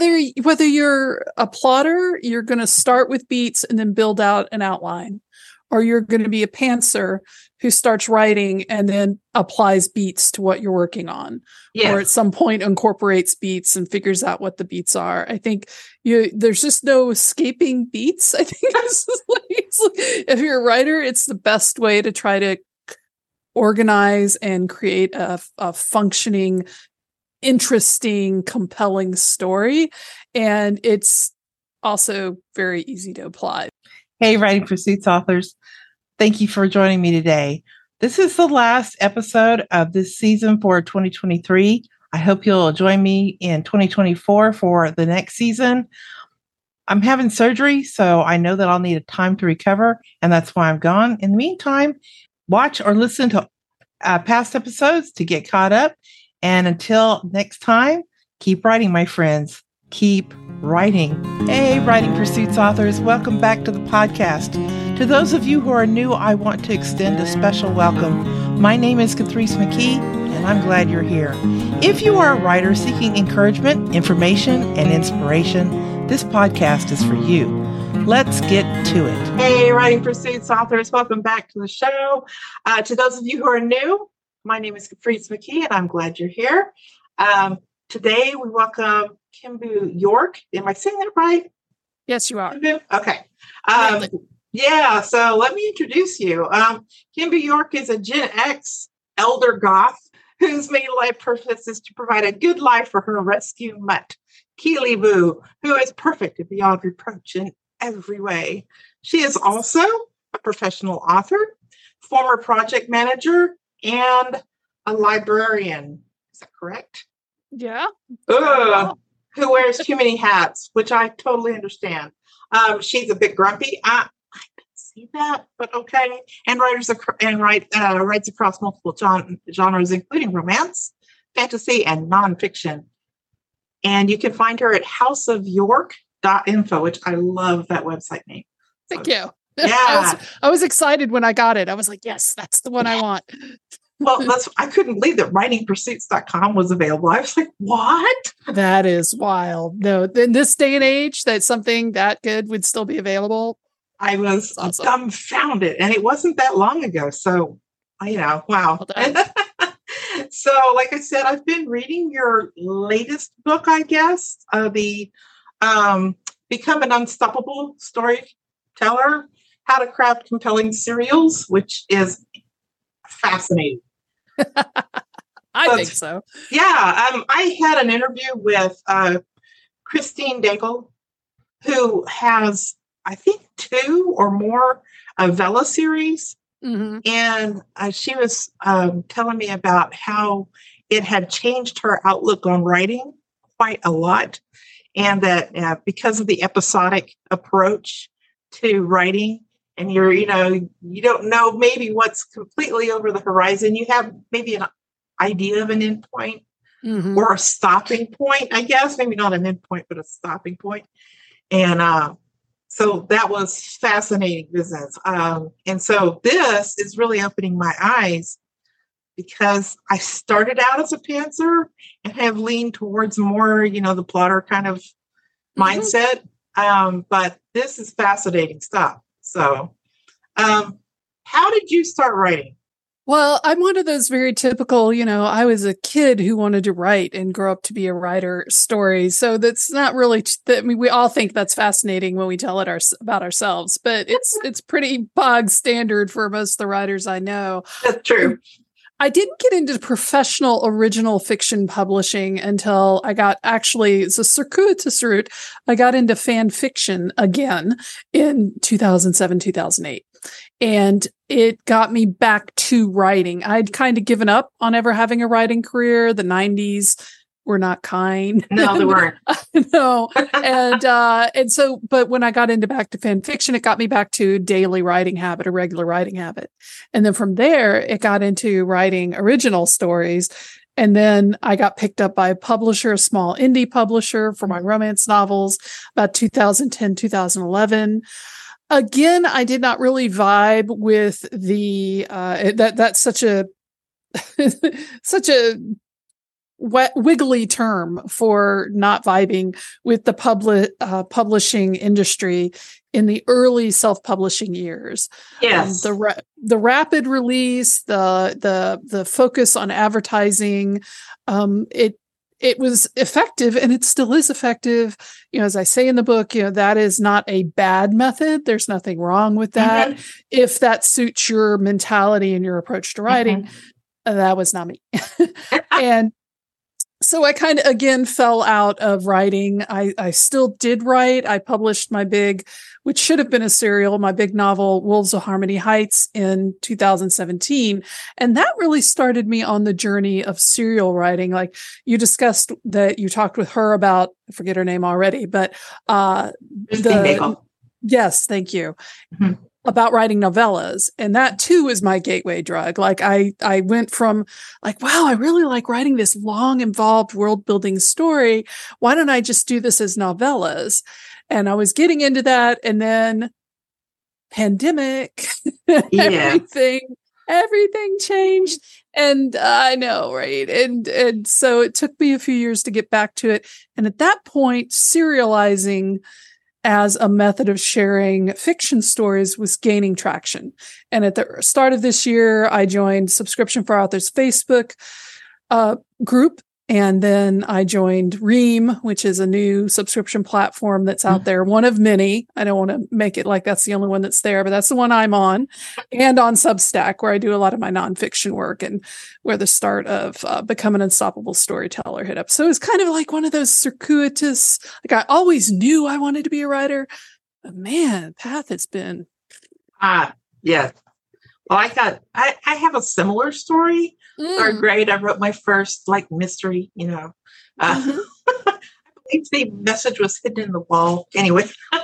whether whether you're a plotter, you're going to start with beats and then build out an outline, or you're going to be a pantser who starts writing and then applies beats to what you're working on. Yes. or at some point incorporates beats and figures out what the beats are. I think you there's just no escaping beats i think like, like- if you're a writer it's the best way to try to organize and create a, a functioning interesting compelling story and it's also very easy to apply Hey, Writing Pursuits authors. Thank you for joining me today. This is the last episode of this season for 2023. I hope you'll join me in 2024 for the next season. I'm having surgery, so I know that I'll need a time to recover, and that's why I'm gone. In the meantime, watch or listen to uh, past episodes to get caught up. And until next time, keep writing, my friends. Keep writing. Hey, Writing Pursuits authors, welcome back to the podcast. To those of you who are new, I want to extend a special welcome. My name is Kathrese McKee, and I'm glad you're here. If you are a writer seeking encouragement, information, and inspiration, this podcast is for you. Let's get to it. Hey, Writing Pursuits authors, welcome back to the show. Uh, to those of you who are new, my name is Kathrese McKee, and I'm glad you're here. Um, today, we welcome Kimboo York. Am I saying that right? yes you are Kimboo? Okay. Um, yeah, so let me introduce you. Um, Kimboo York is a Gen X elder goth whose main life purpose is to provide a good life for her rescue mutt, Keely Boo, who is perfect and beyond reproach in every way. She is also a professional author, former project manager, and a librarian. Is that correct? yeah Ugh, who wears too many hats, which I totally understand. Um, she's a bit grumpy. I, I can see that, but okay. And writers ac- and write uh, writes across multiple gen- genres, including romance, fantasy, and nonfiction. And you can find her at houseofyork.info, which I love that website name. thank you I, Yeah. was, I was excited when i got it i was like yes that's the one i want well, that's I couldn't believe that writingpursuits.com was available. I was like, what? That is wild. No, in this day and age, that something that good would still be available. I was Awesome. dumbfounded, and it wasn't that long ago. So, you know, wow. Well so, like I said, I've been reading your latest book, I guess, uh, the um, "Become an Unstoppable Storyteller: How to Craft Compelling Serials," which is fascinating. I But- think so. Yeah, um, I had an interview with uh, Christine Dangle, who has, I think, two or more uh, Vella series, hmm and uh, she was um, telling me about how it had changed her outlook on writing quite a lot, and that uh, because of the episodic approach to writing. And you're, you know, you don't know maybe what's completely over the horizon. You have maybe an idea of an endpoint, hmm or a stopping point, I guess. Maybe not an endpoint but a stopping point. And uh, so that was fascinating business. Um, and so this is really opening my eyes because I started out as a pantser and have leaned towards more, you know, the plotter kind of Mhm. mindset. Um, but this is fascinating stuff. So, um, how did you start writing? Well, I'm one of those very typical, you know, I was a kid who wanted to write and grow up to be a writer story. So that's not really, that I mean, we all think that's fascinating when we tell it our, about ourselves, but it's, it's pretty bog standard for most of the writers I know. That's true. I didn't get into professional original fiction publishing until I got actually, it's a circuitous route. I got into fan fiction again in 2007, 2008. And it got me back to writing. I'd kind of given up on ever having a writing career. The 90s were not kind. No, they weren't. no. And uh and so but when I got into back to fan fiction, it got me back to daily writing habit, a regular writing habit. And then from there, it got into writing original stories. And then I got picked up by a publisher, a small indie publisher for my romance novels about 2010, 2011. Again, I did not really vibe with the uh that that's such a such a wet, wiggly term for not vibing with the public uh, publishing industry in the early self-publishing years. Um, yes. Um, the ra- the rapid release, the the the focus on advertising, um, it it was effective and it still is effective. You know, as I say in the book, you know, that is not a bad method. There's nothing wrong with that. Mm-hmm. If that suits your mentality and your approach to writing, mm-hmm. that was not me. and so I kind of again fell out of writing. I, I still did write. I published my big, which should have been a serial, my big novel, Wolves of Harmony Heights in 2017. And that really started me on the journey of serial writing. Like you discussed that you talked with her about, I forget her name already, but uh the, Yes, thank you. Mm-hmm about writing novellas and that too is my gateway drug. Like i i went from like wow i really like writing this long involved world building story. Why don't i just do this as novellas? And i was getting into that and then pandemic yeah. everything everything changed and uh, i know right? And and so it took me a few years to get back to it and at that point serializing as a method of sharing fiction stories was gaining traction. And at the start of this year, I joined Subscription for Authors Facebook uh, group and then I joined Ream, which is a new subscription platform that's out mm-hmm. there, one of many. I don't want to make it like that's the only one that's there, but that's the one I'm on. And on Substack, where I do a lot of my nonfiction work and where the start of uh, Become an Unstoppable Storyteller hit up. So it's kind of like one of those circuitous, like I always knew I wanted to be a writer. But man, path has been. Ah, yeah. Well, I got, I, I have a similar story mm. third grade, I wrote my first like mystery, you know. Uh, mm-hmm. I believe the message was hidden in the wall. Anyway.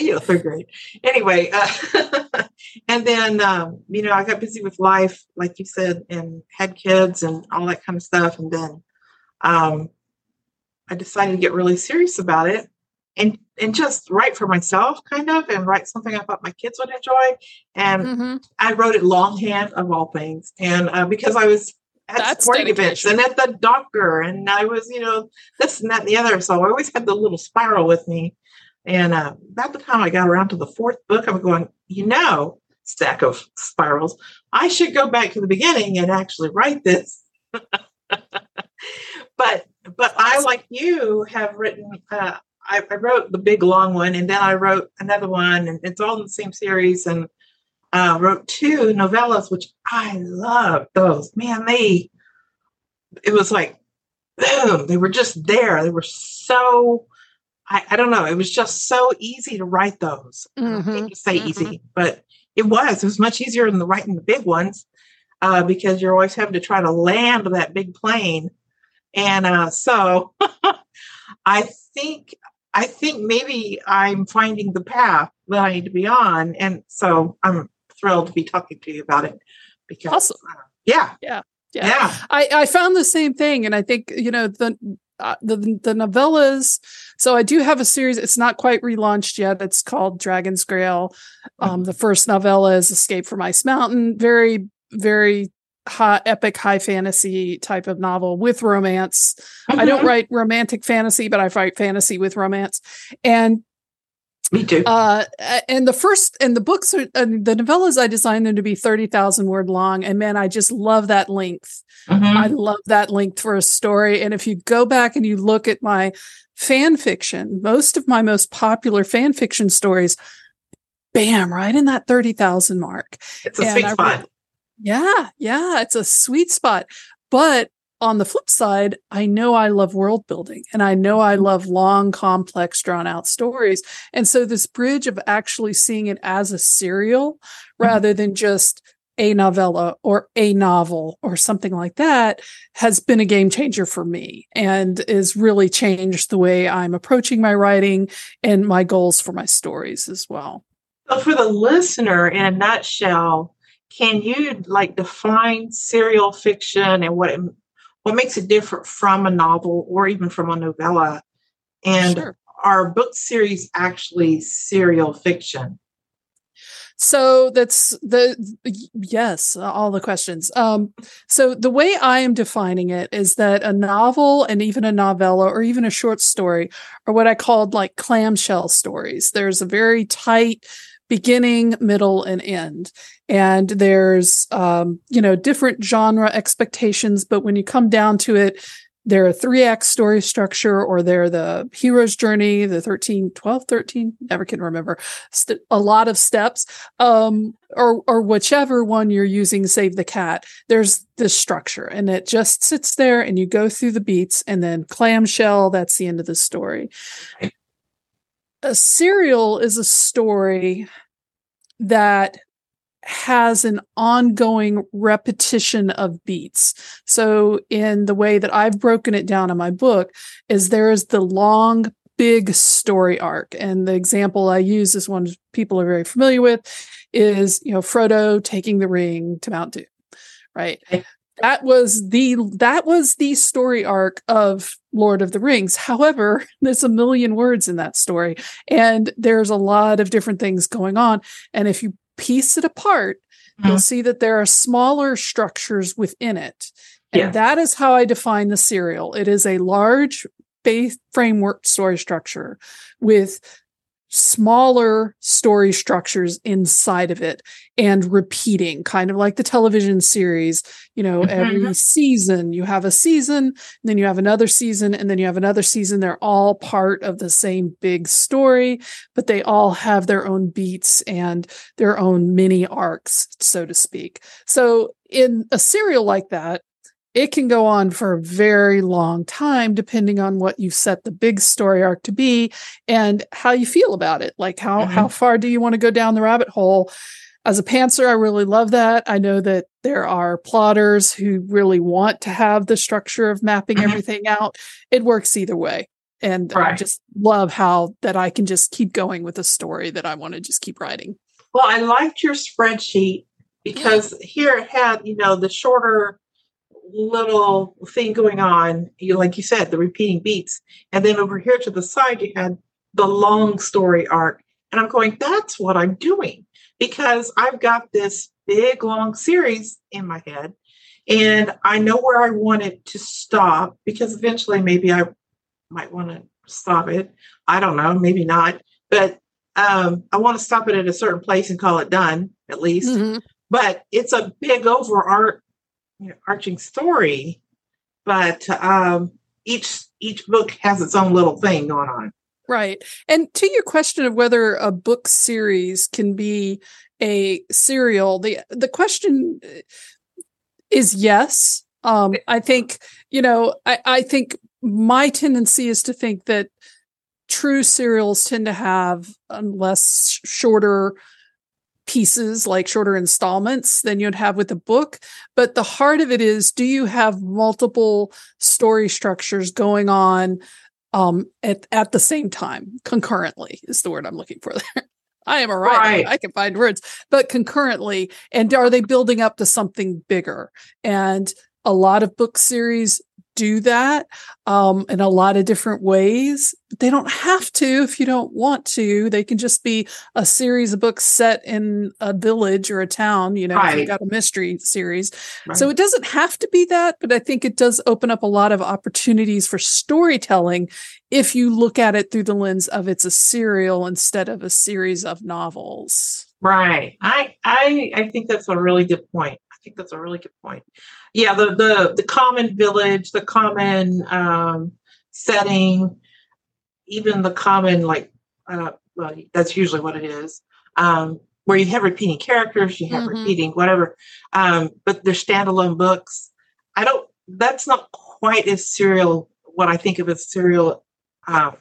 you know, third grade. Anyway, uh, and then um, you know, I got busy with life, like you said, and had kids and all that kind of stuff. And then um, I decided to get really serious about it and and just write for myself kind of and write something I thought my kids would enjoy. And mm-hmm. I wrote it longhand of all things. And uh, because I was at That's sporting events and at the doctor and I was, you know, this and that and the other. So I always had the little spiral with me. And uh, about the time I got around to the fourth book, I'm going, you know, stack of spirals, I should go back to the beginning and actually write this. but but I, like you, have written uh, I, I, wrote the big long one, and then I wrote another one, and it's all in the same series. And uh, wrote two novellas, which I love. Those man, they it was like boom, they were just there. They were so I, I don't know. It was just so easy to write those. Mm-hmm. I say mm-hmm. easy, but it was. It was much easier than the writing the big ones uh, because you're always having to try to land that big plane. And uh, so I think I think maybe I'm finding the path that I need to be on. And so I'm thrilled to be talking to you about it because, awesome. uh, yeah. Yeah. Yeah. yeah. I, I found the same thing. And I think, you know, the, uh, the the novellas. So I do have a series. It's not quite relaunched yet. It's called Dragon's Grail. Um, the first novella is Escape from Ice Mountain. Very very high, epic high fantasy type of novel with romance. Mm-hmm. I don't mm-hmm. write romantic fantasy, but I write fantasy with romance. And me too. Uh, and the first and the books are uh, the novellas. I designed them to be thirty thousand word long, and man, I just love that length. Mm-hmm. I love that length for a story. And if you go back and you look at my fan fiction, most of my most popular fan fiction stories, bam, right in that thirty thousand mark. It's a and sweet spot. Yeah, yeah, it's a sweet spot. But on the flip side, I know I love world building and I know I love long, complex, drawn out stories. And so this bridge of actually seeing it as a serial mm-hmm. rather than just a novella or a novel or something like that has been a game changer for me and is really changed the way I'm approaching my writing and my goals for my stories as well. So, for the listener, in a nutshell, can you like define serial fiction and what it, what makes it different from a novel or even from a novella? And sure. are book series actually serial fiction? So that's the yes, all the questions. Um, so the way I am defining it is that a novel and even a novella or even a short story are what I called like clamshell stories. There's a very tight beginning, middle, and end. And there's, um, you know, different genre expectations, but when you come down to it, they're a three act story structure or they're the hero's journey, the 13, 12, 13, never can remember, St- a lot of steps, um, or, or whichever one you're using, save the cat. There's this structure and it just sits there and you go through the beats and then clamshell, that's the end of the story. A serial is a story that has an ongoing repetition of beats. So in the way that I've broken it down in my book is there is the long big story arc. And the example I use is one people are very familiar with is you know Frodo taking the ring to Mount Doom right that was the that was the story arc of Lord of the Rings. However, there's a million words in that story and there's a lot of different things going on and if you piece it apart, mm-hmm. you'll see that there are smaller structures within it. And yeah. that is how I define the serial. It is a large base framework story structure with smaller story structures inside of it and repeating kind of like the television series you know mm-hmm. every season you have a season then you have another season and then you have another season they're all part of the same big story but they all have their own beats and their own mini arcs so to speak so in a serial like that it can go on for a very long time depending on what you set the big story arc to be and how you feel about it like how mm-hmm. how far do you want to go down the rabbit hole as a pantser i really love that i know that there are plotters who really want to have the structure of mapping mm-hmm. everything out it works either way and right. i just love how that i can just keep going with a story that i want to just keep writing well i liked your spreadsheet because yeah. here it had you know the shorter little thing going on. You like you said, the repeating beats, and then over here to the side you had the long story arc. And I'm going, that's what I'm doing because I've got this big long series in my head, and I know where I want it to stop because eventually maybe I might want to stop it. I don't know, maybe not, but um, I want to stop it at a certain place and call it done at least. Mm-hmm. But it's a big overarch you know, arching story, but um, each each book has its own little thing going on. Right. And to your question of whether a book series can be a serial, the the question is yes. Um, I think, you know, I, I think my tendency is to think that true serials tend to have less shorter pieces like shorter installments than you'd have with a book but the heart of it is do you have multiple story structures going on um at, at the same time? Concurrently is the word i'm looking for there. I am a writer. Right. i can find words but concurrently and are they building up to something bigger? And a lot of book series do that um, in a lot of different ways. They don't have to if you don't want to. They can just be a series of books set in a village or a town, you know, right. you've got a mystery series. Right. So it doesn't have to be that, but I think it does open up a lot of opportunities for storytelling if you look at it through the lens of it's a serial instead of a series of novels. Right. I I I think that's a really good point. I think that's a really good point yeah, the the the common village, the common um, setting, even the common like uh, well, that's usually what it is. Um, where you have repeating characters, you have mm-hmm. repeating whatever, um, but they're standalone books. I don't. That's not quite as serial. What I think of as serial uh,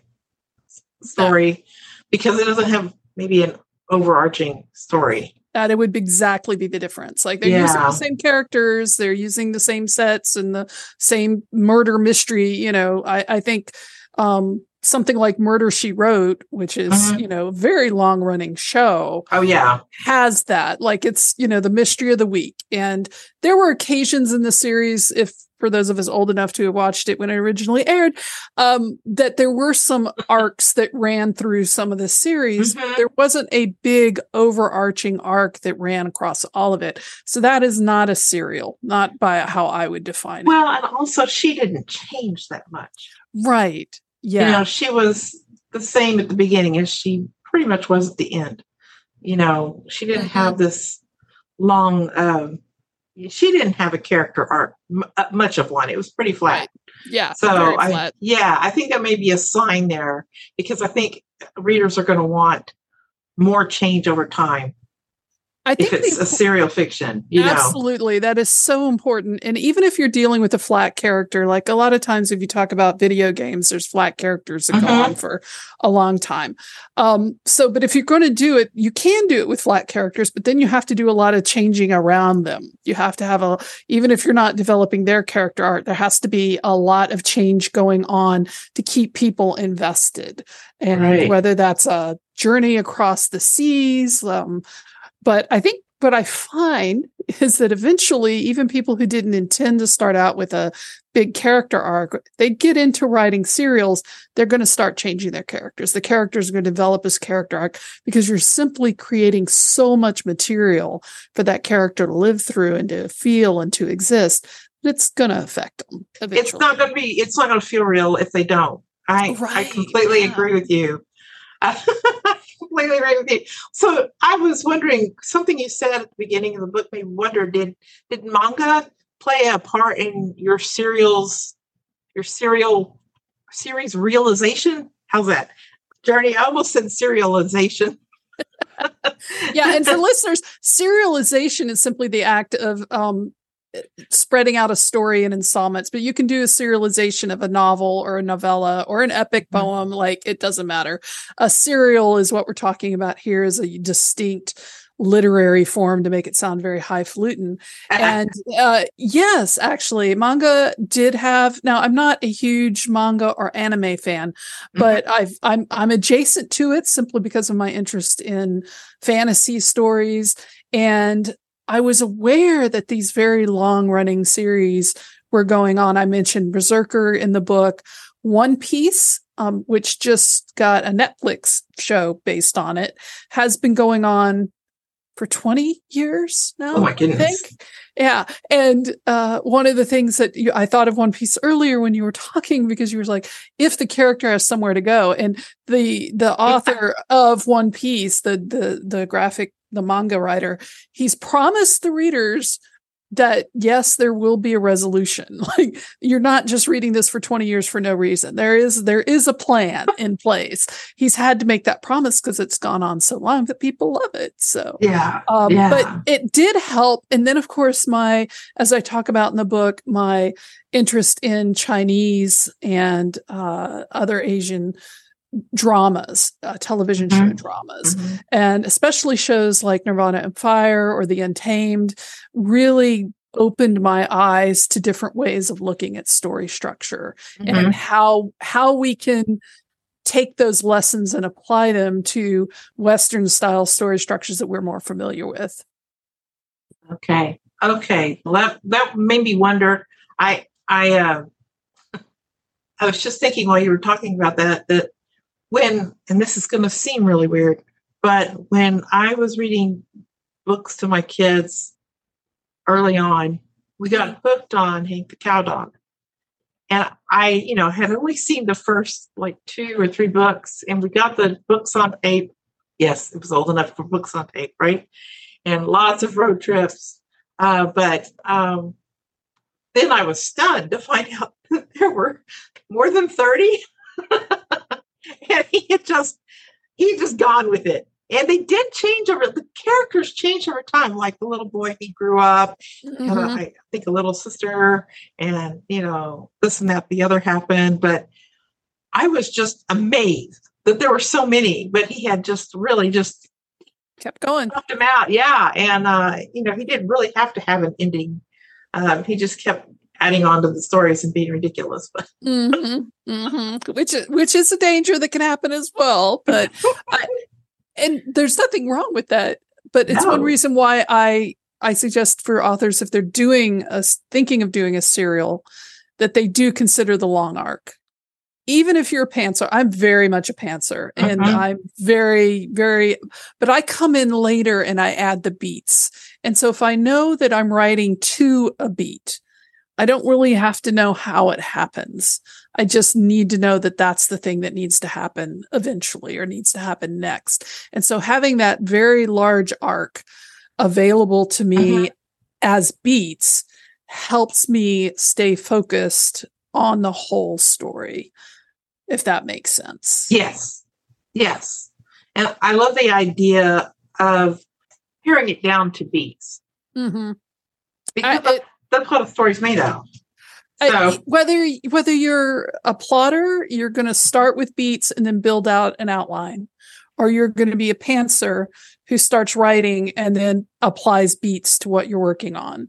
story, because it doesn't have maybe an overarching story that it would exactly be the difference. Like they're yeah. using the same characters, they're using the same sets and the same murder mystery. You know, I, I think um, something like Murder She Wrote, which is, mm-hmm. you know, very long running show. Oh, yeah. Has that. Like it's, you know, the mystery of the week. And there were occasions in the series, if for those of us old enough to have watched it when it originally aired, um, that there were some arcs that ran through some of the series. Mhm. There wasn't a big overarching arc that ran across all of it. So that is not a serial, not by how I would define it. Well, and also she didn't change that much. right. Yeah. You know, she was the same at the beginning as she pretty much was at the end. You know, she didn't Mhm. have this long. Um, she didn't have a character arc, m- uh, much of one. It was pretty flat. Right. yeah. So I, flat. yeah, I think that may be a sign there because I think readers are going to want more change over time I think if it's the a serial fiction. You know, Absolutely. That is so important. And even if you're dealing with a flat character, like a lot of times if you talk about video games, there's flat characters that go Mhm. on for a long time. Um, so, but if you're going to do it, you can do it with flat characters, but then you have to do a lot of changing around them. You have to have a, even if you're not developing their character art, there has to be a lot of change going on to keep people invested. And Right. whether that's a journey across the seas, um, but I think what I find is that eventually, even people who didn't intend to start out with a big character arc, they get into writing serials, they're going to start changing their characters. The characters are going to develop as character arc because you're simply creating so much material for that character to live through and to feel and to exist. It's going to affect them eventually. it's not going to be. It's not going to feel real if they don't. I I completely yeah. agree with you. Completely right with you. So I was wondering something you said at the beginning of the book made me wonder did did manga play a part in your serials your serial series realization? How's that? Journey, I almost said serialization. yeah and for listeners serialization is simply the act of um spreading out a story in installments but you can do a serialization of a novel or a novella or an epic Mhm. poem like it doesn't matter a serial is what we're talking about here is a distinct literary form to make it sound very highfalutin and uh, yes, actually, manga did have. Now, I'm not a huge manga or anime fan, but I've I'm I'm adjacent to it simply because of my interest in fantasy stories, and I was aware that these very long running series were going on. I mentioned Berserker in the book, One Piece. Um, which just got a Netflix show based on it, has been going on for 20 years now. Oh my I goodness. think. Yeah. And uh, one of the things that you, I thought of One Piece earlier when you were talking, because you were like, if the character has somewhere to go, and the the author of One Piece, the the the graphic, the manga writer, he's promised the readers that yes, there will be a resolution. Like you're not just reading this for 20 years for no reason. There is there is a plan in place. He's had to make that promise because it's gone on so long that people love it. So Yeah. um, Yeah. but it did help. And then, of course, my, as I talk about in the book, my interest in Chinese and uh, other Asian dramas, uh, television show Mhm. dramas, Mhm. and especially shows like Nirvana in Fire or The Untamed really opened my eyes to different ways of looking at story structure Mhm. and how how we can take those lessons and apply them to western style story structures that we're more familiar with Okay. Okay. Well, that that made me wonder. I I uh, I was just thinking while you were talking about that that when and this is going to seem really weird, but when I was reading books to my kids early on, we got hooked on Hank the Cowdog. And I, you know, had only seen the first like two or three books, and we got the books on tape. Yes, it was old enough for books on tape, right? and lots of road trips. Uh, but um, then I was stunned to find out that there were more than 30. and he had just he had just gone with it. And they did change over the characters changed over time. Like the little boy, he grew up, a- Mhm. I think a little sister, and you know, this and that, the other happened. But I was just amazed that there were so many, but he had just really just kept going helped him out. Yeah, and uh, you know he didn't really have to have an ending. Um, he just kept adding on to the stories and being ridiculous. But Mhm, mhm. which is which is a danger that can happen as well but I, and there's nothing wrong with that but it's one reason why i I suggest for authors if they're doing a thinking of doing a serial that they do consider the long arc. Even if you're a pantser, I'm very much a pantser and Mhm. I'm very, very, but I come in later and I add the beats. And so if I know that I'm writing to a beat, I don't really have to know how it happens. I just need to know that that's the thing that needs to happen eventually or needs to happen next. And so having that very large arc available to me as beats helps me stay focused on the whole story, if that makes sense. Yes. Yes. And I love the idea of paring it down to beats Mm-hmm. because that's- that's what a story's made out. I- uh, So, whether whether you're a plotter, you're going to start with beats and then build out an outline, or you're going to be a pantser who starts writing and then applies beats to what you're working on,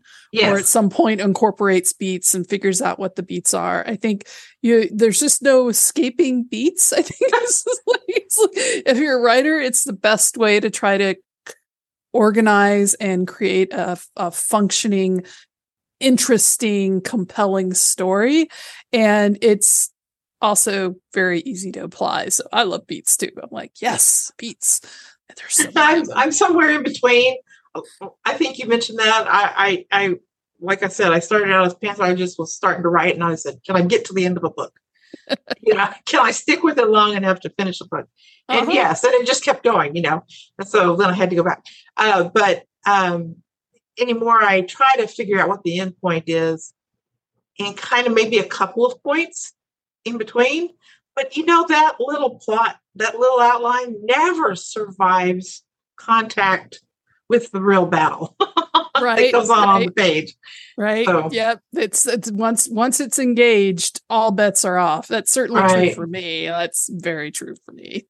or at some point incorporates beats and figures out what the beats are. I think you there's just no escaping beats. I think like, it's like- if you're a writer, it's the best way to try to organize and create a, a functioning interesting, compelling story. And it's also very easy to apply. So I love beats too. I'm like, yes, beats. So I'm. I'm somewhere in between. I think you mentioned that. I, I, I, like I said, I started out as pantser. I just was starting to write, and I said, "Can I get to the end of a book? you know, can I stick with it long enough to finish the book?" And Uh-huh. yes, and it just kept going. You know, and so then I had to go back. Uh, but um, anymore, I try to figure out what the end point is, and kind of maybe a couple of points in between. But you know, that little plot, that little outline, never survives contact with the real battle Right, it goes on on the page. right. So- Yep. It's it's once once it's engaged, all bets are off. That's certainly true for me. That's very true for me.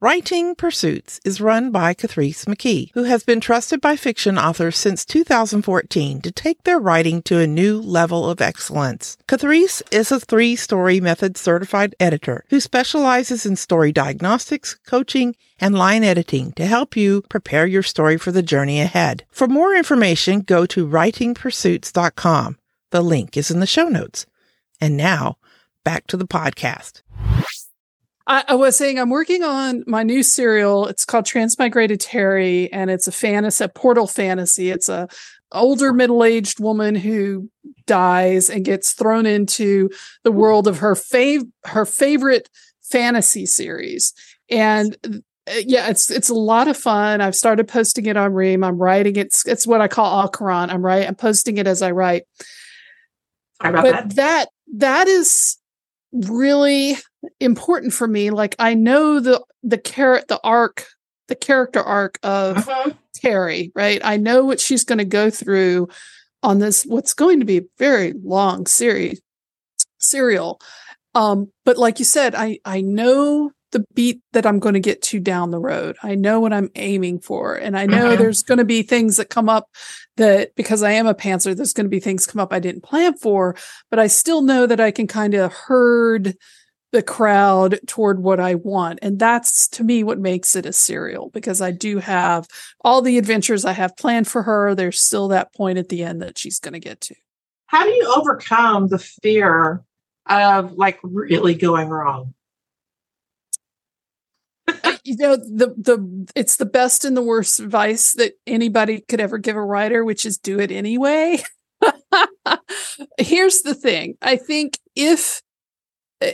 Writing Pursuits is run by Kathrese McKee, who has been trusted by fiction authors since 2014 to take their writing to a new level of excellence. Kathrese is a three story method certified editor who specializes in story diagnostics, coaching, and line editing to help you prepare your story for the journey ahead. For more information, go to writingpursuits.com. The link is in the show notes. And now, back to the podcast. I, I was saying I'm working on my new serial. It's called Transmigrated Terry, and it's a fantasy, a portal fantasy. It's a older middle-aged woman who dies and gets thrown into the world of her fav- her favorite fantasy series. And uh, yeah, it's it's a lot of fun. I've started posting it on Ream. I'm writing it. It's, it's what I call Alcaron. I'm right. I'm posting it as I write Sorry about but that. that that is really important for me like i know the the carrot the arc the character arc of Mhm. terry right i know what she's going to go through on this what's going to be a very long series serial um but like you said i i know the beat that i'm going to get to down the road i know what i'm aiming for and i know Mhm. there's going to be things that come up that because i am a pantser there's going to be things come up i didn't plan for but i still know that i can kind of herd the crowd toward what i want. And that's to me what makes it a serial because i do have all the adventures i have planned for her. There's still that point at the end that she's going to get to. How do you overcome the fear of like really going wrong? Uh, you know the the it's the best and the worst advice that anybody could ever give a writer which is do it anyway. Here's the thing. I think if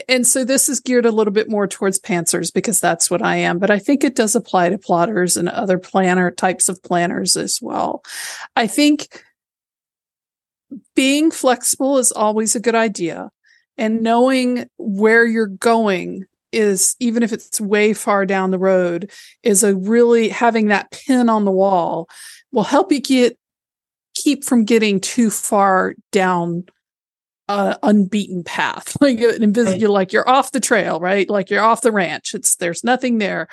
and so this is geared a little bit more towards pantsers because that's what i am but i think it does apply to plotters and other planner types of planners as well. I think being flexible is always a good idea and knowing where you're going is even if it's way far down the road is a really having that pin on the wall will help you get keep from getting too far down uh unbeaten path like an invisible Right. like you're off the trail right like you're off the ranch it's there's nothing there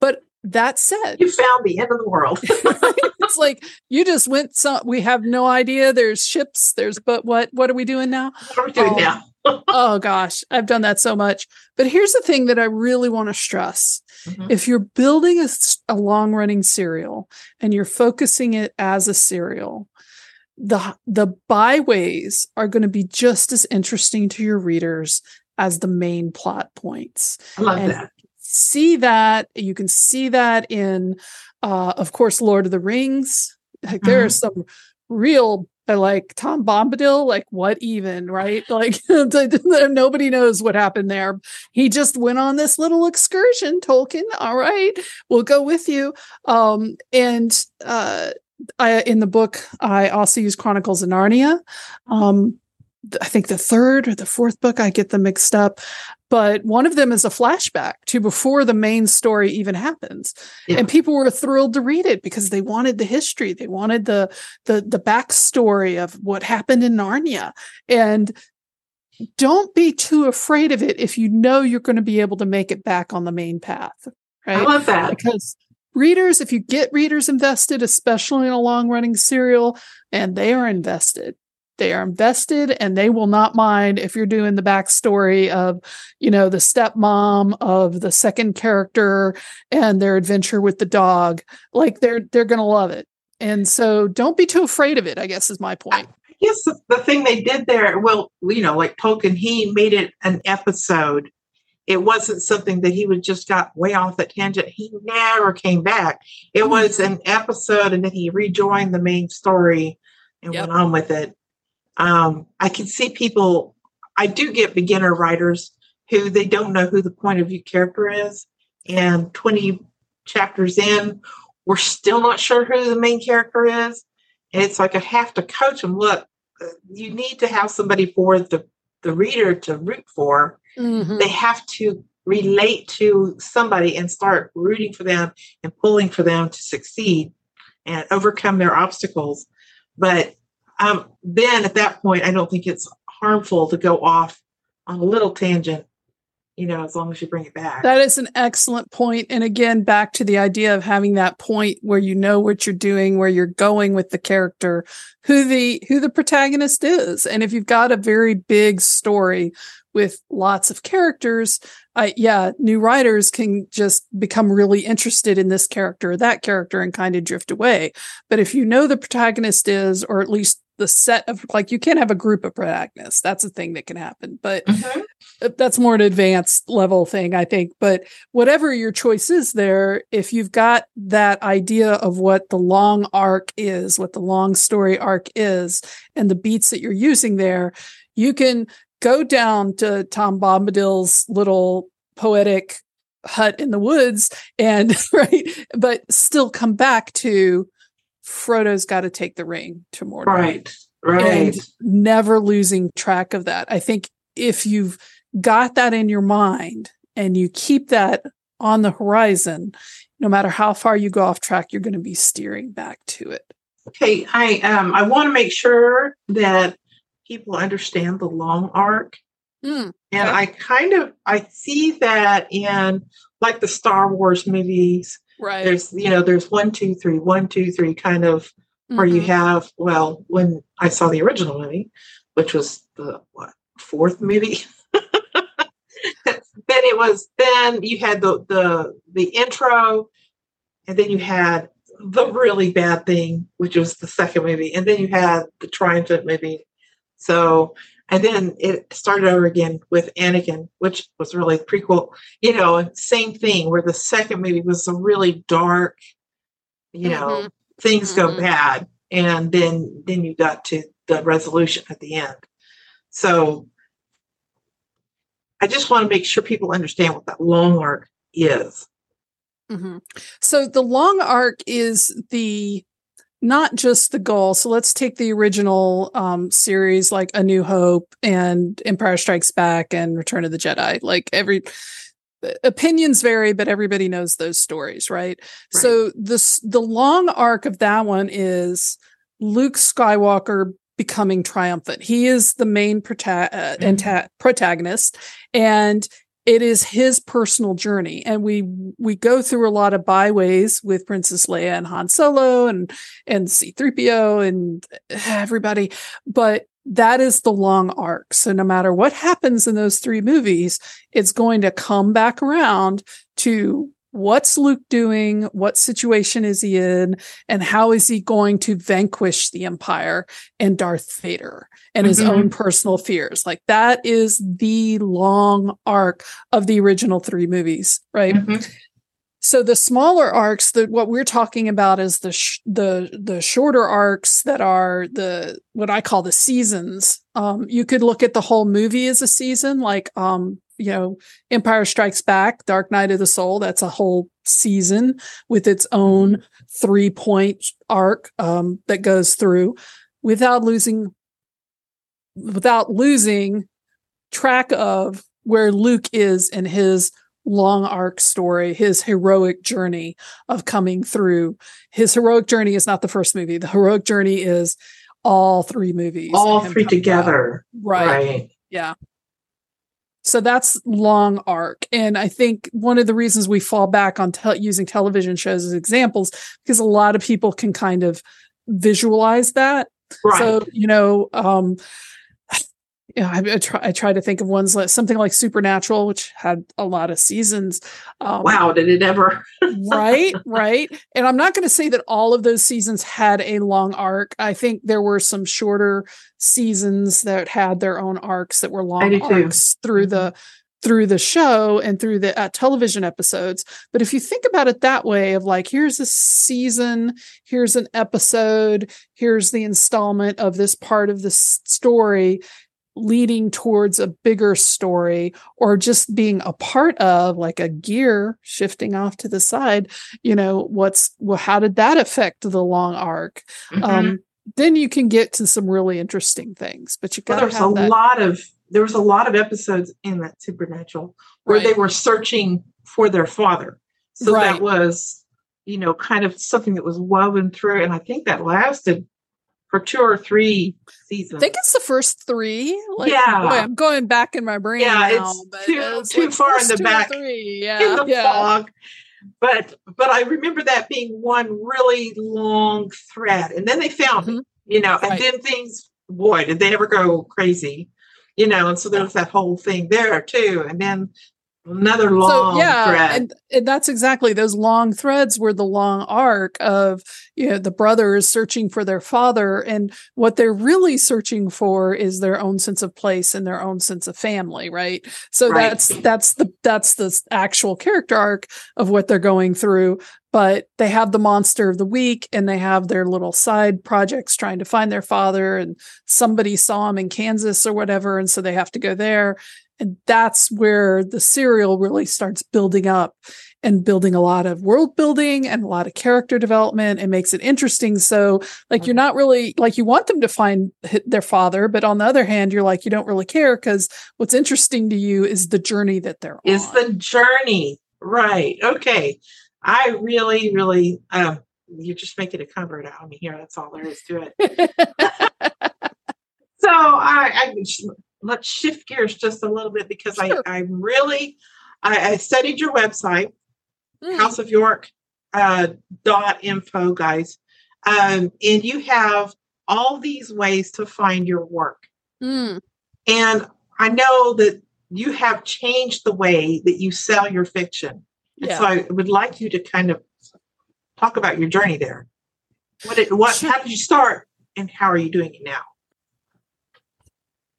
but that said You found the end of the world. it's like you just went some we have no idea there's ships there's but what what are we doing now what are we doing Um, now? oh gosh, I've done that so much. But here's the thing that I really want to stress. Mhm. If you're building a long running serial and you're focusing it as a serial, the the byways are going to be just as interesting to your readers as the main plot points. I love And that. See that you can see that in, uh, of course, Lord of the Rings. Like there are some real like Tom Bombadil, like what even, right? Like nobody knows what happened there. He just went on this little excursion, Tolkien. All right, we'll go with you. Um, and uh I in the book, I also use Chronicles of Narnia. Um, I think the third or the fourth book, I get them mixed up. But one of them is a flashback to before the main story even happens. Yeah. And people were thrilled to read it because they wanted the history. They wanted the the the backstory of what happened in Narnia. And don't be too afraid of it if you know you're going to be able to make it back on the main path. Right. I love that. Because readers, if you get readers invested, especially in a long running serial, and they are invested, they are invested and they will not mind if you're doing the backstory of, you know, the stepmom of the second character and their adventure with the dog. Like they're they're gonna love it. And so don't be too afraid of it, I guess is my point. I guess the, thing they did there, well, you know, like Tolkien, he made it an episode. It wasn't something that he would just got way off that tangent. He never came back. It was an episode, and then he rejoined the main story and Yep. went on with it. Um, I can see people. I do get beginner writers who they don't know who the point of view character is, and twenty chapters in, we're still not sure who the main character is. And it's like I have to coach them. Look, uh, you need to have somebody for the the reader to root for. Mhm. They have to relate to somebody and start rooting for them and pulling for them to succeed and overcome their obstacles. But um, then at that point, I don't think it's harmful to go off on a little tangent. You know, as long as you bring it back. That is an excellent point. And again, back to the idea of having that point where you know what you're doing, where you're going with the character, who the who the protagonist is. And if you've got a very big story with lots of characters, I yeah, new writers can just become really interested in this character or that character and kind of drift away. But if you know the protagonist is, or at least the set of like you can't have a group of protagonists. That's a thing that can happen. But Mhm. uh, that's more an advanced level thing, I think. But whatever your choice is there, if you've got that idea of what the long arc is, what the long story arc is, and the beats that you're using there, you can go down to Tom Bombadil's little poetic hut in the woods and right, but still come back to Frodo's got to take the ring to Mordor Right. Right. and never losing track of that. I think if you've got that in your mind and you keep that on the horizon, no matter how far you go off track, you're going to be steering back to it. Okay, I um I want to make sure that people understand the long arc. Mm, And I kind of I see that in like the Star Wars movies. right. There's you know, there's one, two, three, one, two, three, kind of where you Mhm. have well, when I saw the original movie, which was the what fourth movie. then it was then you had the the the intro, and then you had the really bad thing, which was the second movie, and then you had the triumphant movie. So and then it started over again with Anakin, which was really prequel. You know, same thing where the second movie was a really dark, you know, Mhm. things go Mhm. bad, and then then you got to the resolution at the end. So I just want to make sure people understand what that long arc is. Mhm. So the long arc is the not just the goal. So let's take the original um, series like A New Hope and Empire Strikes Back and Return of the Jedi. Like every opinions vary, but everybody knows those stories, right? Right. So this the long arc of that one is Luke Skywalker becoming triumphant. He is the main prota- uh, Mhm. anta- protagonist, and it is his personal journey. And we we go through a lot of byways with Princess Leia and Han Solo and and C-3PO and everybody, but that is the long arc. So no matter what happens in those three movies, it's going to come back around to what's Luke doing? What situation is he in? And how is he going to vanquish the Empire and Darth Vader and his Mhm. own personal fears? Like that is the long arc of the original three movies, right? Mhm. So the smaller arcs, that what we're talking about is the sh- the the shorter arcs that are the what I call the seasons. Um, you could look at the whole movie as a season, like um, you know, Empire Strikes Back, Dark Night of the Soul. That's a whole season with its own three point arc um, that goes through, without losing without losing track of where Luke is in his long arc story, his heroic journey of coming through. His heroic journey is not the first movie. The heroic journey is all three movies. All three together. Right. Right. Yeah. So that's long arc. And I think one of the reasons we fall back on tel- using television shows as examples, because a lot of people can kind of visualize that. Right. So, you know, um, yeah, I, I try, I try to think of ones like something like Supernatural, which had a lot of seasons. Um, wow, did it ever? right, right. And I'm not going to say that all of those seasons had a long arc. I think there were some shorter seasons that had their own arcs that were long arcs through the through the show and through the uh, television episodes. But if you think about it that way of like here's a season, here's an episode, here's the installment of this part of the story leading towards a bigger story or just being a part of like a gear shifting off to the side you know what's well how did that affect the long arc Mhm. um then you can get to some really interesting things but you got there to was have a that lot of there was a lot of episodes in that supernatural where they were searching for their father. So Right. that was, you know, kind of something that was woven through, and I think that lasted for two or three seasons. I think it's the first three. Like, Yeah. boy, I'm going back in my brain Yeah, now. it's but too- it's too like far in the back Three. Yeah, in the yeah. fog. But but I remember that being one really long thread, and then they found Mhm. it, you know, and Right. then things. Boy, did they ever go crazy, you know? And so there was that whole thing there too, and then another long so yeah thread. and, and that's exactly those long threads were the long arc of you know the brothers searching for their father and what they're really searching for is their own sense of place and their own sense of family right so Right. that's that's the that's the actual character arc of what they're going through but they have the monster of the week and they have their little side projects trying to find their father and somebody saw him in Kansas or whatever and so they have to go there and that's where the serial really starts building up and building a lot of world building and a lot of character development. And makes it interesting. So, like, you're not really like you want them to find their father, but on the other hand, you're like, you don't really care because what's interesting to you is the journey that they're is on. Is the journey. Right. Okay. I really really um you're just making a convert out of me here. That's all there is to it. So i i let's shift gears just a little bit because Sure. i i'm really I, I studied your website Mm, house of york uh dot info guys um and you have all these ways to find your work mm, and I know that you have changed the way that you sell your fiction. And yeah. so I would like you to kind of talk about your journey there. What did, what Sure. how did you start and how are you doing it now?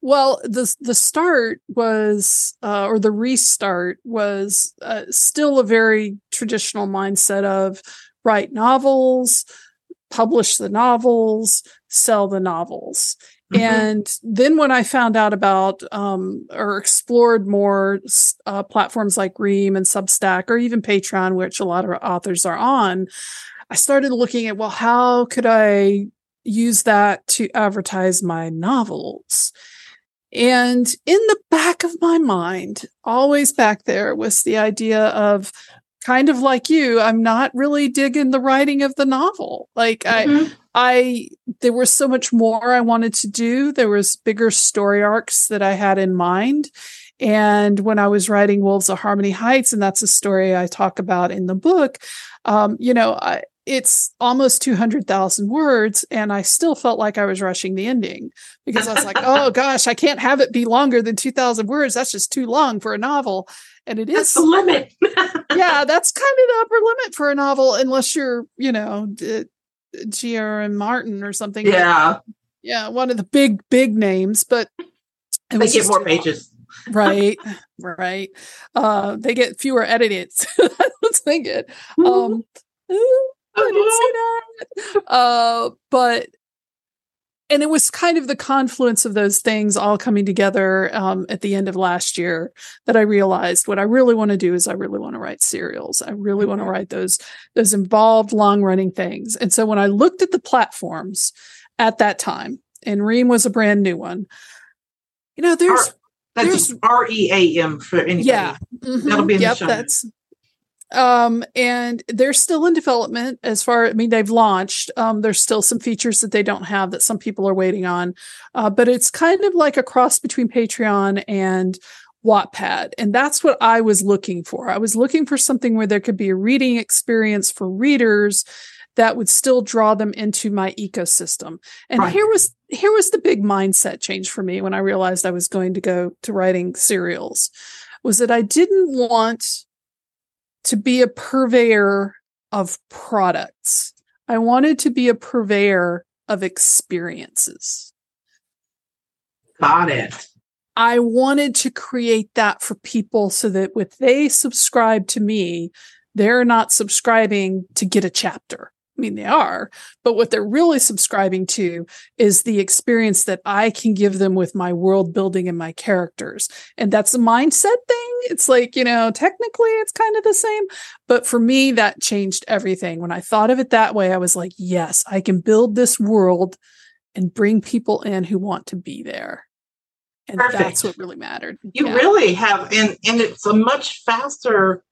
Well, the the start was, uh, or the restart was uh, still a very traditional mindset of write novels, publish the novels, sell the novels. Mhm. And then when I found out about um, or explored more uh, platforms like Ream and Substack or even Patreon, which a lot of authors are on, I started looking at well, how could I use that to advertise my novels? And in the back of my mind, always back there was the idea of kind of like you, I'm not really digging the writing of the novel. Like I, Mhm. I there was so much more I wanted to do. There was bigger story arcs that I had in mind. And when I was writing Wolves of Harmony Heights, and that's a story I talk about in the book, um, you know, I it's almost 200,000 words and I still felt like I was rushing the ending because I was like, "Oh gosh, I can't have it be longer than 2,000 words. That's just too long for a novel." And it is That's the limit. yeah, that's kind of the upper limit for a novel unless you're, you know, d- G.R.M. Martin or something. yeah. Yeah, one of the big big names, but it They get more too long. pages. right right uh they get fewer edits that's they get Mm-hmm. um i didn't see that uh but and it was kind of the confluence of those things all coming together um, at the end of last year that I realized what I really want to do is I really want to write serials. I really want to Mhm. write those those involved long running things. And so when I looked at the platforms at that time, and Ream was a brand new one, you know, there's That's There's- R E A M for anybody. yeah. That'll be in the show that's um and they're still in development as far I mean they've launched. Um there's still some features that they don't have that some people are waiting on. Uh but it's kind of like a cross between Patreon and Wattpad. And that's what I was looking for. I was looking for something where there could be a reading experience for readers that would still draw them into my ecosystem. And Right. here was here was the big mindset change for me when I realized I was going to go to writing serials was that I didn't want to be a purveyor of products. I wanted to be a purveyor of experiences. Got it. I wanted to create that for people so that if they subscribe to me, they're not subscribing to get a chapter. I mean, they are, but what they're really subscribing to is the experience that I can give them with my world building and my characters. And that's a mindset thing. It's like, you know, technically it's kind of the same, but for me, that changed everything. When I thought of it that way, I was like, yes, I can build this world and bring people in who want to be there. And Perfect. that's what really mattered. You Yeah. really have, and and it's a much faster.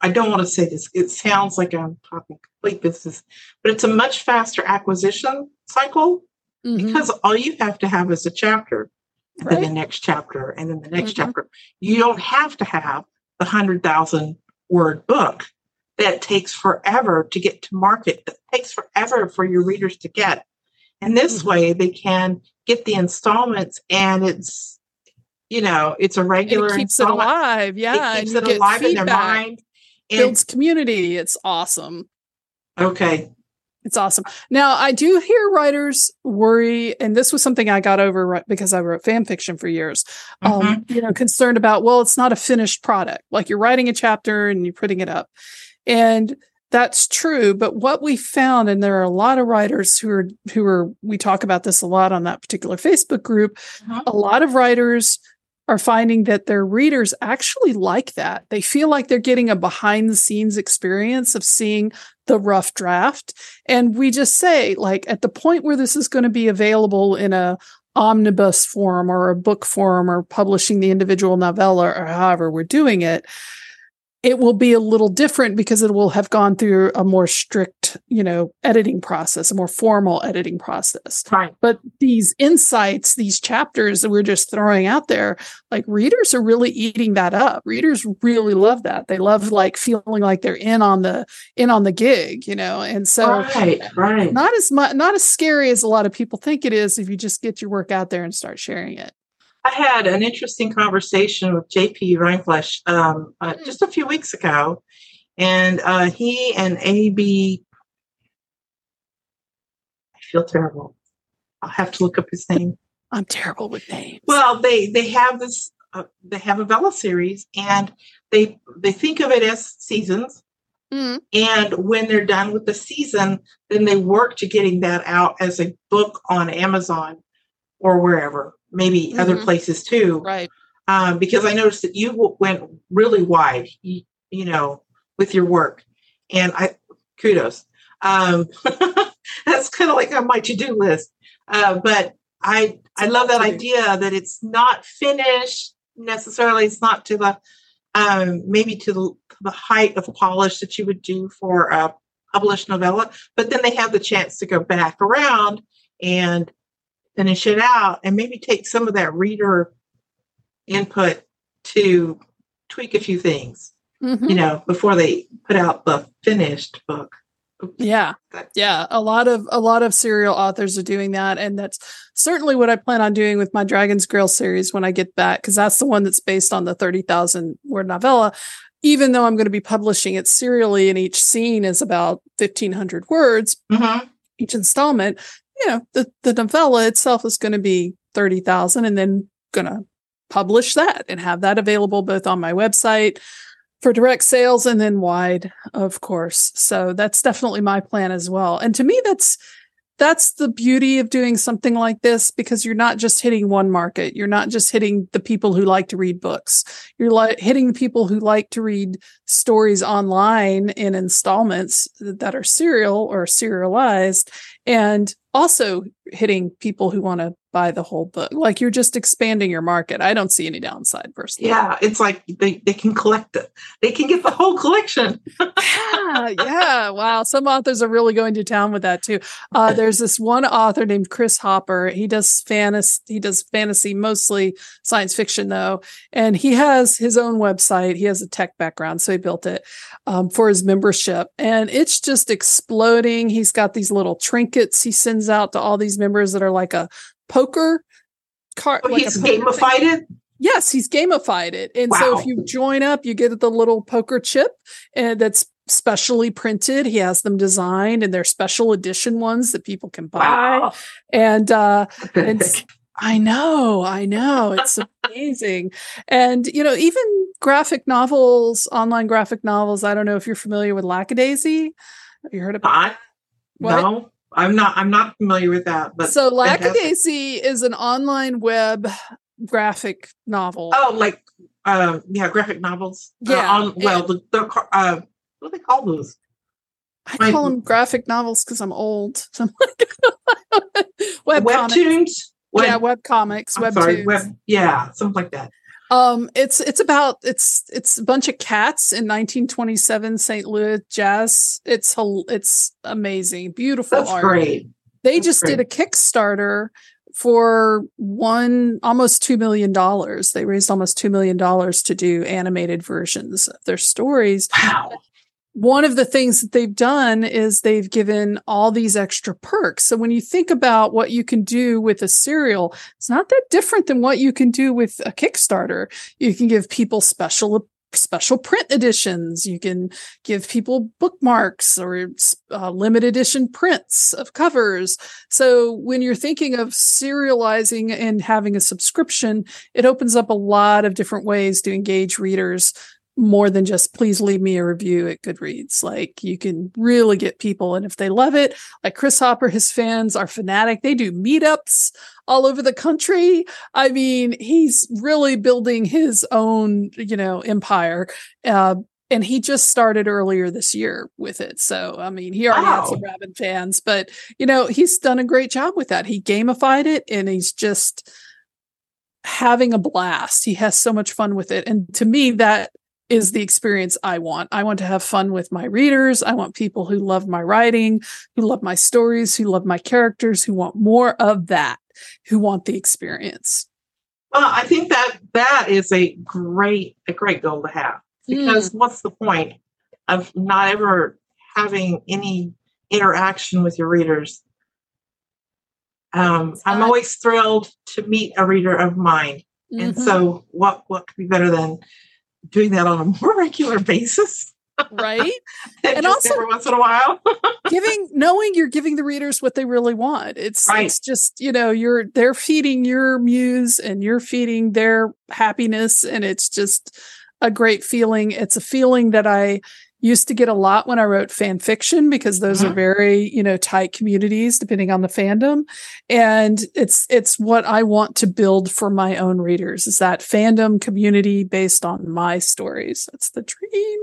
I, don't want to say this. It sounds like I'm talking complete business, but it's a much faster acquisition cycle Mhm. because all you have to have is a chapter, and then the next chapter, and then the next Mhm. chapter. You don't have to have the hundred thousand word book that takes forever to get to market. That takes forever for your readers to get. And this Mhm. way, they can get the installments, and it's you know it's a And regular it keeps it alive. Yeah. it keeps it alive in their mind. And Builds community. It's awesome. okay, It's awesome. Now, I do hear writers worry, and this was something I got over right, because I wrote fan fiction for years. Mm-hmm. Um, you know, concerned about, well, it's not a finished product. Like you're writing a chapter and you're putting it up. And that's true. But what we found, and there are a lot of writers who are, who are, we talk about this a lot on that particular Facebook group. Mhm. A lot of writers are finding that their readers actually like that. They feel like they're getting a behind the scenes experience of seeing the rough draft. And we just say, like, at the point where this is going to be available in a omnibus form or a book form or publishing the individual novella or however we're doing it, it will be a little different because it will have gone through a more strict, you know, editing process, a more formal editing process. right. But these insights, these chapters that we're just throwing out there, like readers are really eating that up. Readers really love that. They love like feeling like they're in on the in on the gig, you know. And so right, right. not as much not as scary as a lot of people think it is if you just get your work out there and start sharing it. I had an interesting conversation with JP Rindfleisch um, uh, Mm. just a few weeks ago, and uh, he and AB. I feel terrible. I'll have to look up his name. I'm terrible with names. Well, they they have this. Uh, they have a Vella series, and they they think of it as seasons. Mm, And when they're done with the season, then they work to getting that out as a book on Amazon or wherever, maybe other Mhm. places too. right. um, because I noticed that you went really wide, you, you know, with your work, and I kudos. Um, that's kind of like on my to do list, uh, but I I love that idea that it's not finished necessarily. It's not to the um, maybe to the, the height of polish that you would do for a published novella, but then they have the chance to go back around and finish it out, and maybe take some of that reader input to tweak a few things. Mhm. you know, before they put out the finished book. Oops. Yeah. Yeah, a lot of a lot of serial authors are doing that, and that's certainly what I plan on doing with my Dragon's Grill series when I get back, because that's the one that's based on the thirty thousand word novella. Even though I'm going to be publishing it serially, and each scene is about fifteen hundred words Mhm. each installment, you know, the the novella itself is going to be thirty thousand, and then going to publish that and have that available both on my website for direct sales and then wide of course. So that's definitely my plan as well. And to me that's that's the beauty of doing something like this because you're not just hitting one market. You're not just hitting the people who like to read books. You're like hitting the people who like to read stories online in installments that are serial or serialized. And also hitting people who want to buy the whole book like you're just expanding your market i don't see any downside personally Yeah, it's like they, they can collect it. They can get the whole collection. yeah, yeah. Wow. Some authors are really going to town with that too. Uh, there's this one author named Chris Hopper. He does fantasy, he does fantasy, mostly science fiction though. And he has his own website. He has a tech background, so he built it um, for his membership. And it's just exploding. He's got these little trinkets he sends out to all these members that are like a poker card. Oh, like he's poker thing. gamified it. Yes, he's gamified it. And so if you join up, you get the little poker chip and that's specially printed. He has them designed and they're special edition ones that people can buy. Wow. And uh and I know, I know. It's amazing. And you know, even graphic novels, online graphic novels, I don't know if you're familiar with Lackadaisy. Have you heard about What? no, I'm not. I'm not familiar with that. But so. Lackadaisy is an online web graphic novel. oh, like uh, yeah, graphic novels. Uh, Yeah, on, well, the, the uh, what do they call those? I My- call them graphic novels because I'm old. So I'm like, web. Webtoons. Web, yeah, web comics, web sorry, web. Yeah, something like that. Um, it's it's about it's it's a bunch of cats in 1927 St. Louis jazz. It's it's amazing, beautiful That's art. great. They That's just did a Kickstarter for one almost two million dollars. They raised almost two million dollars to do animated versions of their stories. Wow. One of the things that they've done is they've given all these extra perks. So when you think about what you can do with a serial, it's not that different than what you can do with a Kickstarter. You can give people special special print editions. You can give people bookmarks or uh, limited edition prints of covers. So when you're thinking of serializing and having a subscription, it opens up a lot of different ways to engage readers more than just please leave me a review at Goodreads. Like you can really get people, and if they love it, like Chris Hopper, his fans are fanatic. They do meetups all over the country. I mean, he's really building his own, you know, empire. Uh, and he just started earlier this year with it. So, I mean, he already had some Wow. rabid fans, but you know, he's done a great job with that. He gamified it and he's just having a blast. He has so much fun with it. And to me, that is the experience I want. I want to have fun with my readers. I want people who love my writing, who love my stories, who love my characters, who want more of that, who want the experience. Well, I think that that is a great a great goal to have because Mm. what's the point of not ever having any interaction with your readers? Um, I'm always thrilled to meet a reader of mine, and Mhm. so what what could be better than doing that on a more regular basis? right? And also- every once in a while. giving knowing you're giving the readers what they really want it's Right. it's just you know you're they're feeding your muse and you're feeding their happiness and it's just a great feeling it's a feeling that i used to get a lot when i wrote fan fiction because those are Mhm. very you know tight communities depending on the fandom. And it's it's what i want to build for my own readers is that fandom community based on my stories. That's the dream.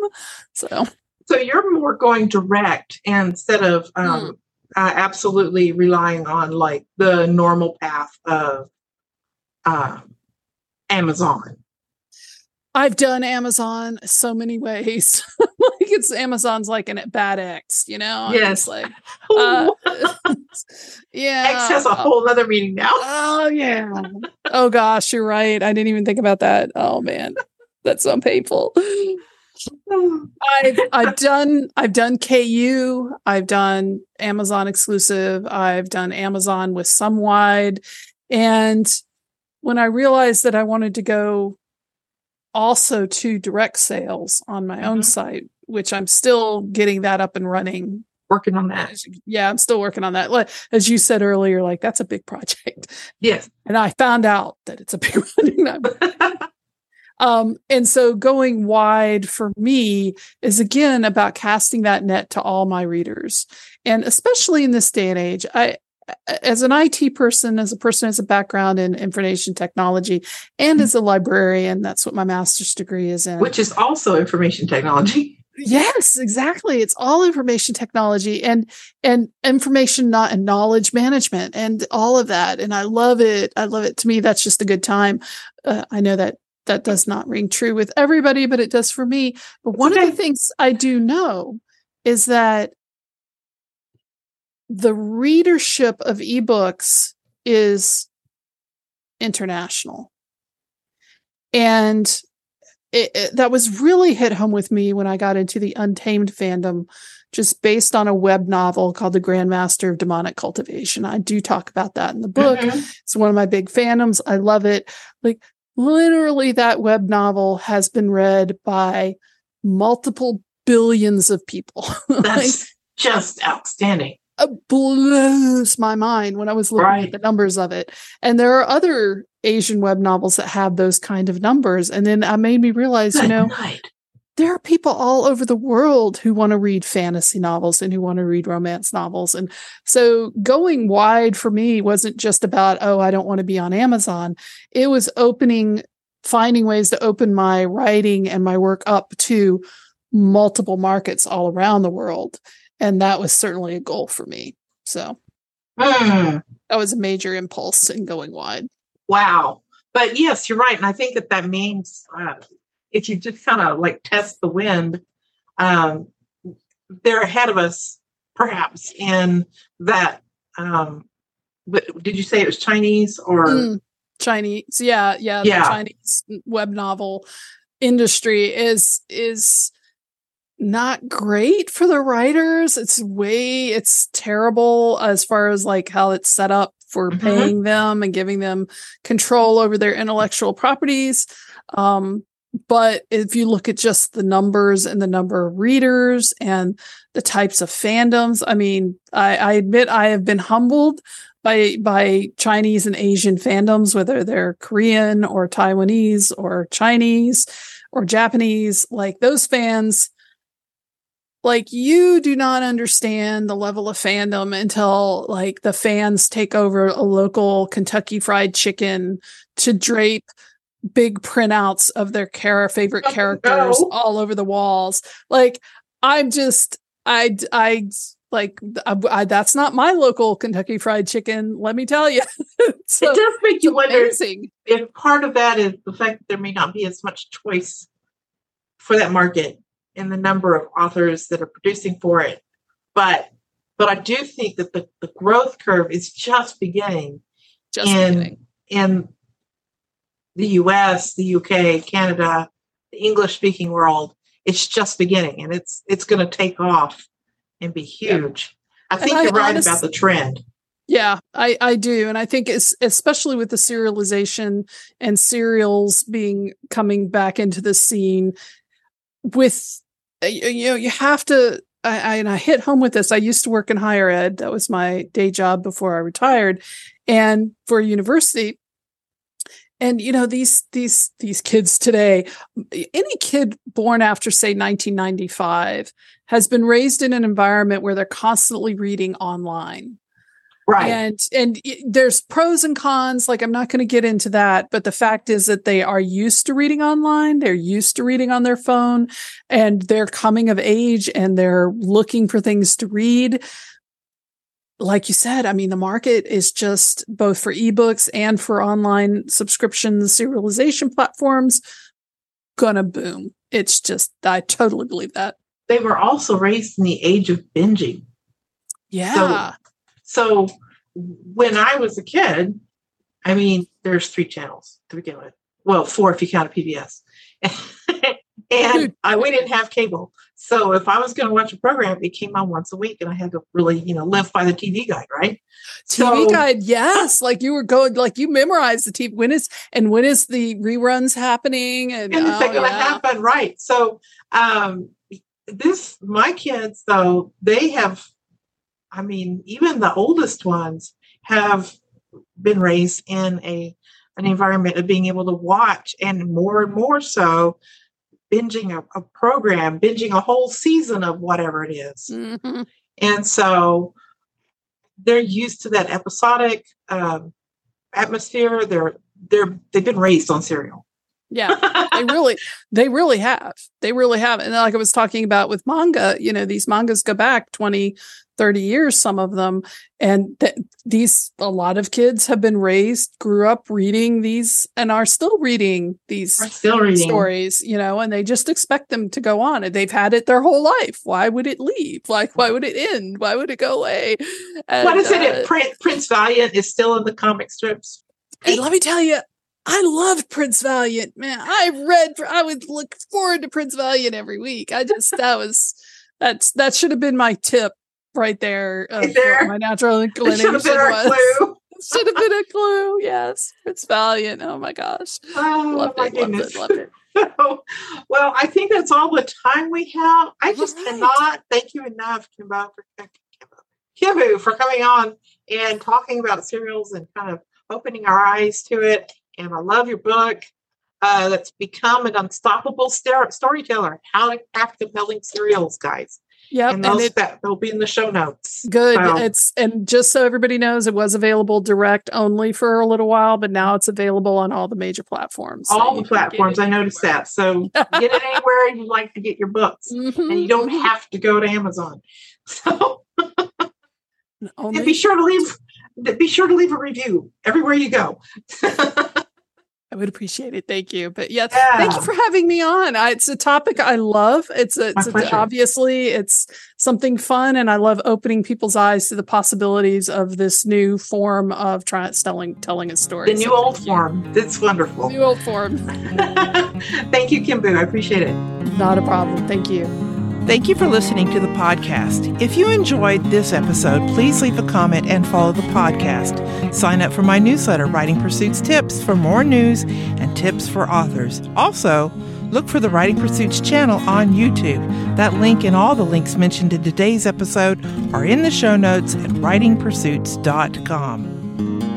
So. So you're more going direct instead of um, uh, absolutely relying on like the normal path of uh, Amazon. I've done Amazon so many ways. like it's Amazon's like an bad X, you know? Yes. like, uh, yeah. X has a whole other meaning now. Oh yeah. Oh gosh, you're right. I didn't even think about that. Oh man, that's so painful. I've I've done I've done KU, I've done Amazon exclusive, I've done Amazon with some wide, and when I realized that I wanted to go also to direct sales on my own Mhm. site, which I'm still getting that up and running. Working on that. Yeah, I'm still working on that. Like as you said earlier, like that's a big project, Yes. and I found out that it's a big one. Um, and so going wide for me is again about casting that net to all my readers. And especially in this day and age, I, as an IT person, as a person who has a background in information technology and as a librarian, that's what my master's degree is in. Which is also information technology. Yes, exactly. It's all information technology and and information not and knowledge management and all of that. And I love it. I love it. To me, that's just a good time. Uh, I know that that does not ring true with everybody, but it does for me. But one of the things I do know is that the readership of ebooks is international. And it, it- that was really hit home with me when I got into the Untamed fandom, just based on a web novel called The Grandmaster of Demonic Cultivation. I do talk about that in the book. Mhm. It's one of my big fandoms. I love it. Like literally, that web novel has been read by multiple billions of people. like, That's just outstanding. Blows my mind when I was looking Right. at the numbers of it. And there are other Asian web novels that have those kind of numbers. And then I made me realize, you know, night. there are people all over the world who want to read fantasy novels and who want to read romance novels. And so going wide for me wasn't just about, oh, I don't want to be on Amazon. It was opening, finding ways to open my writing and my work up to multiple markets all around the world. And that was certainly a goal for me. So Hmm. that was a major impulse in going wide. Wow. But yes, you're right. And I think that that means uh, if you just kind of like test the wind, um, they're ahead of us, perhaps, in that. Um, but did you say it was Chinese or? Mm, Chinese, yeah, yeah, Yeah. The Chinese web novel industry is is not great for the writers. It's way it's terrible as far as like how it's set up for Mhm. paying them and giving them control over their intellectual properties. Um, but if you look at just the numbers and the number of readers and the types of fandoms, I mean, I, I admit I have been humbled by by Chinese and Asian fandoms, whether they're Korean or Taiwanese or Chinese or Japanese, like those fans, like you do not understand the level of fandom until like the fans take over a local Kentucky fried chicken to drape big printouts of their favorite characters all over the walls. Like I'm just I I like I, I, that's not my local Kentucky fried chicken. Let me tell you. so it does make you wonder amazing. if part of that is the fact that there may not be as much choice for that market and the number of authors that are producing for it. But but I do think that the, the growth curve is just beginning Just and- kidding. in the US, the UK, Canada, the English speaking world. It's just beginning and it's it's gonna take off and be huge. I think I you're right honest- about the trend. Yeah, I, I do. And I think it's especially with the serialization and serials being coming back into the scene with, Uh, you know, you have to, I, I, and I hit home with this. I used to work in higher ed. That was my day job before I retired and for university. And, you know, these, these, these kids today, any kid born after say 1995 has been raised in an environment where they're constantly reading online Right. and and there's pros and cons like i'm not going to get into that but the fact is that they are used to reading online they're used to reading on their phone and they're coming of age and they're looking for things to read like you said i mean the market is just both for ebooks and for online subscription serialization platforms gonna boom it's just i totally believe that they were also raised in the age of binging. yeah So when I was a kid, I mean, there's three channels to begin with. Well, four if you count a PBS. And I, we didn't have cable. So if I was going to watch a program, it came on once a week and I had to really, you know, live by the TV guide, right? TV so, guide, yes. Like you were going, like you memorized the TV. When is, and when is the reruns happening? And, and oh, going to yeah. happen, right? So, um, this, my kids, though, they have, I mean, even the oldest ones have been raised in a an environment of being able to watch and more and more so binging a, a program, binging a whole season of whatever it is. Mm-hmm. And so they're used to that episodic um, atmosphere. They're they're they've been raised on serial. Yeah, they really, they really have. They really have. And like I was talking about with manga, you know, these mangas go back 20, 30 years, some of them. And th- these, a lot of kids have been raised, grew up reading these and are still reading these still reading. stories, you know, and they just expect them to go on and they've had it their whole life. Why would it leave? Like, why would it end? Why would it go away? And, what is it? Uh, Prince, Prince Valiant is still in the comic strips. And let me tell you, I loved Prince Valiant, man. I read, I would look forward to Prince Valiant every week. I just, that was, that's, that should have been my tip right there. Right there. My natural inclination was. should have been a clue. Yes. Prince Valiant. Oh my gosh. Oh, loved my it, goodness. Loved it, loved it. well, I think that's all the time we have. I just right. cannot thank you enough, Kimboo, for uh, Kibu for coming on and talking about serials and kind of opening our eyes to it and I love your book. Uh, that's become an unstoppable star- storyteller. How to craft compelling serials, guys. Yeah, and, and it, that they'll be in the show notes. Good. So. It's and just so everybody knows, it was available direct only for a little while, but now it's available on all the major platforms. All the platforms. I noticed that. So get it anywhere you like to get your books, mm-hmm. and you don't have to go to Amazon. So and be sure to leave. Be sure to leave a review everywhere you go. I would appreciate it. Thank you. But yeah, yeah. thank you for having me on. I, it's a topic I love. It's, a, it's a, obviously it's something fun, and I love opening people's eyes to the possibilities of this new form of trying telling telling a story. The new so old form. It's wonderful. New old form. thank you, Kimboo. I appreciate it. Not a problem. Thank you. Thank you for listening to the podcast. If you enjoyed this episode, please leave a comment and follow the podcast. Sign up for my newsletter, Writing Pursuits Tips, for more news and tips for authors. Also, look for the Writing Pursuits channel on YouTube. That link and all the links mentioned in today's episode are in the show notes at writingpursuits.com.